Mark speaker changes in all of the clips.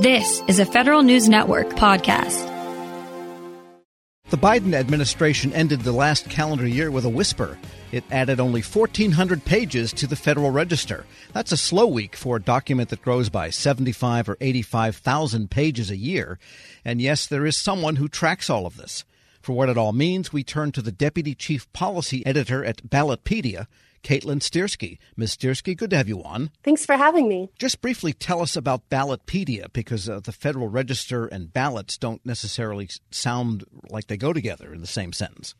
Speaker 1: This is a Federal News Network podcast.
Speaker 2: The Biden administration ended the last calendar year with a whisper. It added only 1,400 pages to the Federal Register. That's a slow week for a document that grows by 75 or 85,000 pages a year. And yes, there is someone who tracks all of this. For what it all means, we turn to the Deputy Chief Policy Editor at Ballotpedia, Caitlin Stierski. Ms. Stierski, good to have you on.
Speaker 3: Thanks for having me.
Speaker 2: Just briefly tell us about Ballotpedia, because uh, the Federal Register and ballots don't necessarily sound like they go together in the same sentence.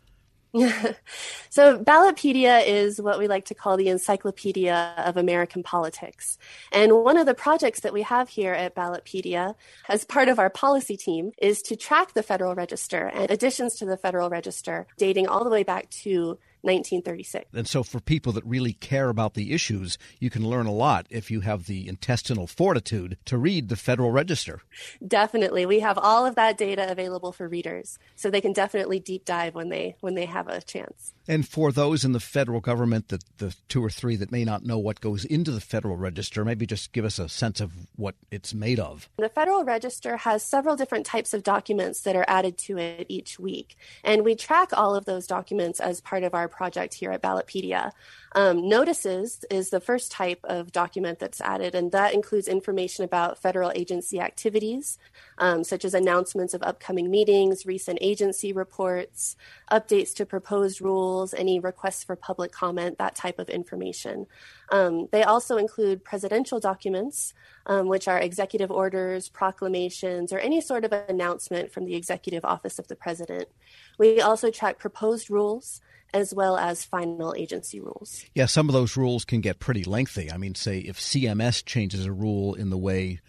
Speaker 3: so, Ballotpedia is what we like to call the encyclopedia of American politics. And one of the projects that we have here at Ballotpedia, as part of our policy team, is to track the Federal Register and additions to the Federal Register dating all the way back to 1936.
Speaker 2: And so, for people that really care about the issues, you can learn a lot if you have the intestinal fortitude to read the Federal Register.
Speaker 3: Definitely, we have all of that data available for readers, so they can definitely deep dive when they when they have a chance.
Speaker 2: And for those in the federal government, that the two or three that may not know what goes into the Federal Register, maybe just give us a sense of what it's made of.
Speaker 3: The Federal Register has several different types of documents that are added to it each week, and we track all of those documents as part of our project here at Ballotpedia. Um, notices is the first type of document that's added, and that includes information about federal agency activities, um, such as announcements of upcoming meetings, recent agency reports, updates to proposed rules, any requests for public comment, that type of information. Um, they also include presidential documents, um, which are executive orders, proclamations, or any sort of announcement from the executive office of the president. We also track proposed rules as well as final agency rules.
Speaker 2: Yeah, some of those rules can get pretty lengthy. I mean, say if CMS changes a rule in the way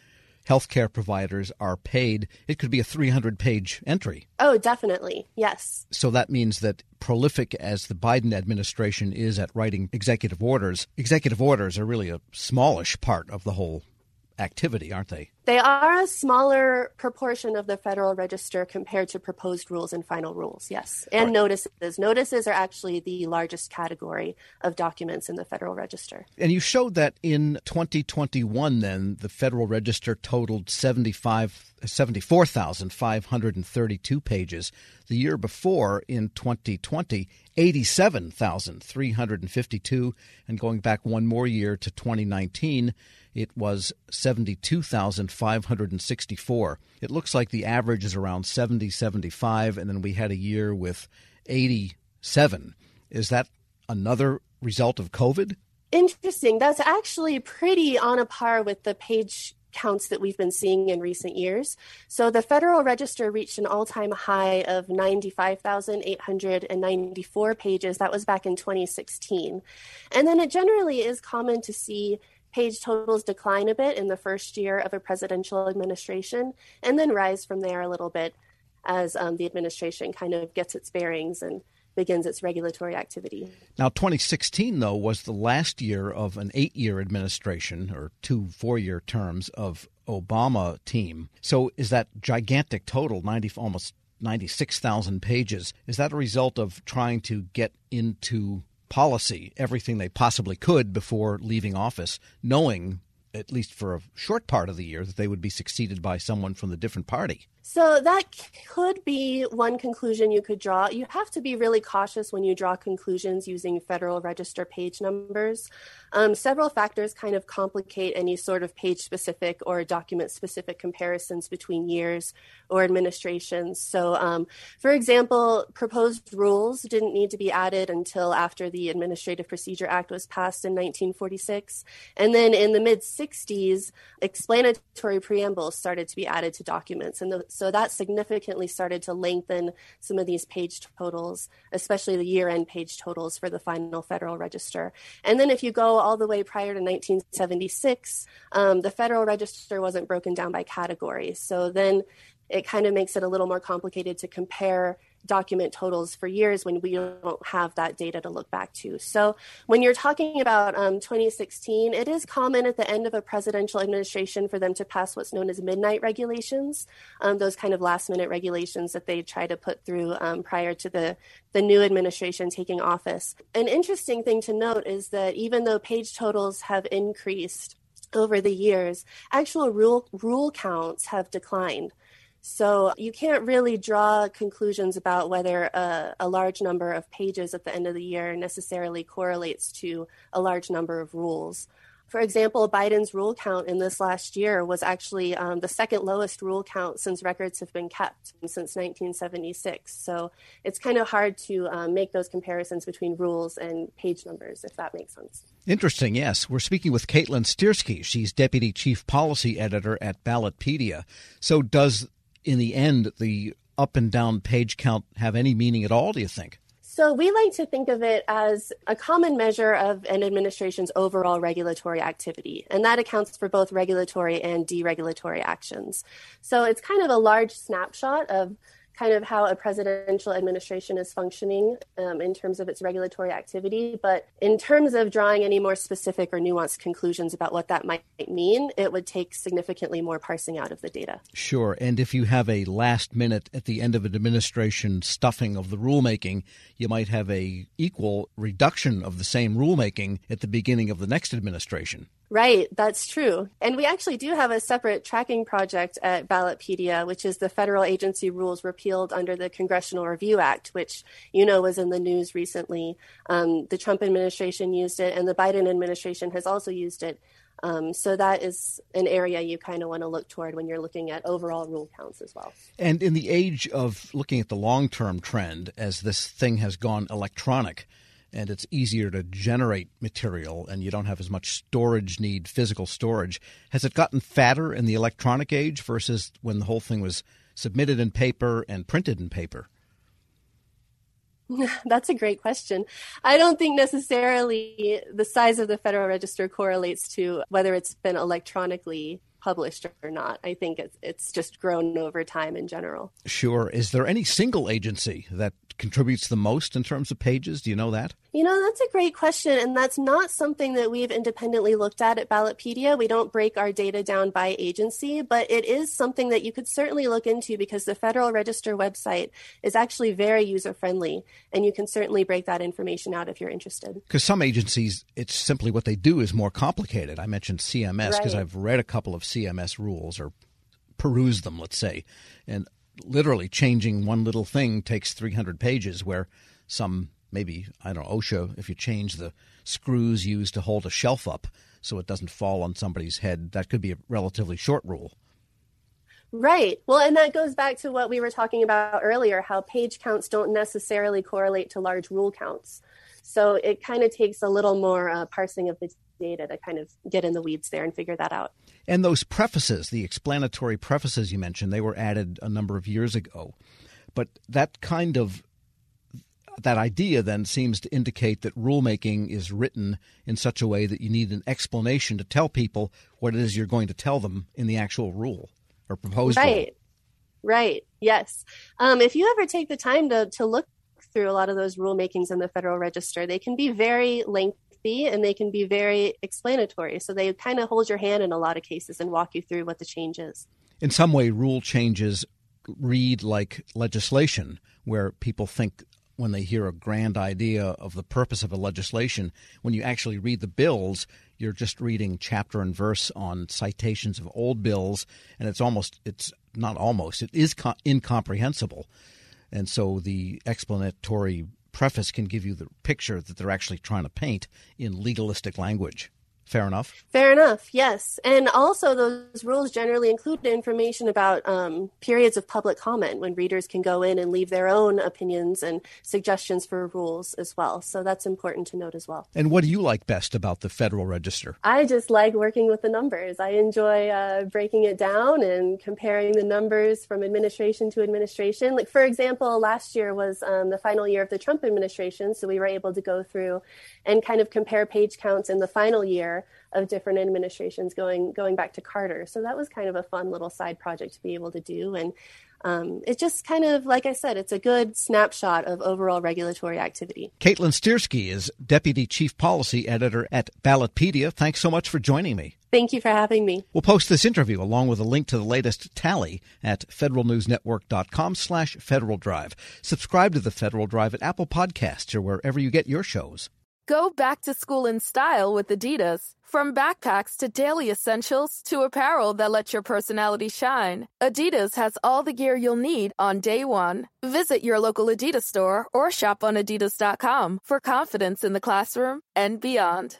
Speaker 2: healthcare providers are paid, it could be a 300 page entry.
Speaker 3: Oh, definitely. Yes.
Speaker 2: So that means that prolific as the Biden administration is at writing executive orders, executive orders are really a smallish part of the whole activity, aren't they?
Speaker 3: They are a smaller proportion of the Federal Register compared to proposed rules and final rules, yes. And right. notices. Notices are actually the largest category of documents in the Federal Register.
Speaker 2: And you showed that in 2021, then, the Federal Register totaled 75, 74,532 pages. The year before, in 2020, 87,352. And going back one more year to 2019, it was 72,564. It looks like the average is around 70, 75, and then we had a year with 87. Is that another result of COVID?
Speaker 3: Interesting. That's actually pretty on a par with the page counts that we've been seeing in recent years. So the Federal Register reached an all time high of 95,894 pages. That was back in 2016. And then it generally is common to see page totals decline a bit in the first year of a presidential administration and then rise from there a little bit as um, the administration kind of gets its bearings and begins its regulatory activity.
Speaker 2: Now, 2016, though, was the last year of an eight year administration or two four year terms of Obama team. So is that gigantic total, 90, almost 96,000 pages, is that a result of trying to get into policy everything they possibly could before leaving office, knowing, at least for a short part of the year, that they would be succeeded by someone from the different party.
Speaker 3: So that could be one conclusion you could draw. You have to be really cautious when you draw conclusions using Federal Register page numbers. Um, several factors kind of complicate any sort of page specific or document specific comparisons between years or administrations. So, um, for example, proposed rules didn't need to be added until after the Administrative Procedure Act was passed in 1946. And then in the mid 60s, explanatory preambles started to be added to documents. And the so that significantly started to lengthen some of these page totals, especially the year end page totals for the final Federal Register. And then if you go all the way prior to 1976, um, the Federal Register wasn't broken down by categories. So then it kind of makes it a little more complicated to compare document totals for years when we don't have that data to look back to. So, when you're talking about um, 2016, it is common at the end of a presidential administration for them to pass what's known as midnight regulations, um, those kind of last minute regulations that they try to put through um, prior to the, the new administration taking office. An interesting thing to note is that even though page totals have increased, over the years, actual rule rule counts have declined. So you can't really draw conclusions about whether a, a, large number of pages at the end of the year necessarily correlates to a large number of rules. For example, Biden's rule count in this last year was actually um, the second lowest rule count since records have been kept since 1976. So it's kind of hard to um, make those comparisons between rules and page numbers, if that makes sense.
Speaker 2: Interesting, yes. We're speaking with Caitlin Stiersky. She's Deputy Chief Policy Editor at Ballotpedia. So, does in the end the up and down page count have any meaning at all, do you think?
Speaker 3: So we like to think of it as a common measure of an administration's overall regulatory activity, and that accounts for both regulatory and deregulatory actions. So it's kind of a large snapshot of kind of how a presidential administration is functioning um, in terms of its regulatory activity. But in terms of drawing any more specific or nuanced conclusions about what that might mean, it would take significantly more parsing out of the data.
Speaker 2: Sure. And if you have a last minute at the end of an administration stuffing of the rulemaking, you might have a equal reduction of the same rulemaking at the beginning of the next administration.
Speaker 3: Right, that's true. And we actually do have a separate tracking project at Ballotpedia, which is the federal agency rules repealed under the Congressional Review Act, which you know was in the news recently. Um, the Trump administration used it, and the Biden administration has also used it. Um, so that is an area you kind of want to look toward when you're looking at overall rule counts as well.
Speaker 2: And in the age of looking at the long term trend, as this thing has gone electronic, and it's easier to generate material and you don't have as much storage need, physical storage. Has it gotten fatter in the electronic age versus when the whole thing was submitted in paper and printed in paper?
Speaker 3: That's a great question. I don't think necessarily the size of the Federal Register correlates to whether it's been electronically published or not. I think it's it's just grown over time in general.
Speaker 2: Sure. Is there any single agency that contributes the most in terms of pages? Do you know that?
Speaker 3: You know, that's a great question. And that's not something that we've independently looked at at Ballotpedia. We don't break our data down by agency, but it is something that you could certainly look into because the Federal Register website is actually very user friendly. And you can certainly break that information out if you're interested.
Speaker 2: Because some agencies, it's simply what they do is more complicated. I mentioned CMS because right. I've read a couple of CMS rules or peruse them, let's say. And literally changing one little thing takes 300 pages where some maybe i don't know osha if you change the screws used to hold a shelf up so it doesn't fall on somebody's head that could be a relatively short rule
Speaker 3: Right. Well, and that goes back to what we were talking about earlier how page counts don't necessarily correlate to large rule counts. So it kind of takes a little more uh, parsing of the data to kind of get in the weeds there and figure that out.
Speaker 2: And those prefaces, the explanatory prefaces you mentioned, they were added a number of years ago. But that kind of that idea then seems to indicate that rulemaking is written in such a way that you need an explanation to tell people what it is you're going to tell them in the actual rule or proposed
Speaker 3: right. Rule. Right. Yes. Um, if you ever take the time to to look through a lot of those rulemakings in the Federal Register, they can be very lengthy and they can be very explanatory. So they kind of hold your hand in a lot of cases and walk you through what the change is.
Speaker 2: In some way, rule changes read like legislation, where people think when they hear a grand idea of the purpose of a legislation, when you actually read the bills, you're just reading chapter and verse on citations of old bills, and it's almost, it's not almost, it is co- incomprehensible. And so the explanatory preface can give you the picture that they're actually trying to paint in legalistic language. Fair enough.
Speaker 3: Fair enough. Yes, and also those rules generally include information about um, periods of public comment when readers can go in and leave their own opinions and suggestions for rules as well. So that's important to note as well.
Speaker 2: And what do you like best about the Federal Register?
Speaker 3: I just like working with the numbers. I enjoy uh, breaking it down and comparing the numbers from administration to administration. Like for example, last year was um, the final year of the Trump administration, so we were able to go through and kind of compare page counts in the final year of different administrations going going back to Carter. So that was kind of a fun little side project to be able to do and um, it just kind of, like I said, it's a good snapshot of overall regulatory activity.
Speaker 2: Caitlin Stierski is Deputy Chief Policy Editor at Ballotpedia. Thanks so much for joining me.
Speaker 3: Thank you for having me.
Speaker 2: We'll post this interview along with a link to the latest tally at federalnewsnetwork.com slash Federal Drive. Subscribe to the Federal Drive at Apple Podcasts or wherever you get your shows.
Speaker 4: Go back to school in style with Adidas. From backpacks to daily essentials to apparel that lets your personality shine, Adidas has all the gear you'll need on day one. Visit your local Adidas store or shop on adidas.com for confidence in the classroom and beyond.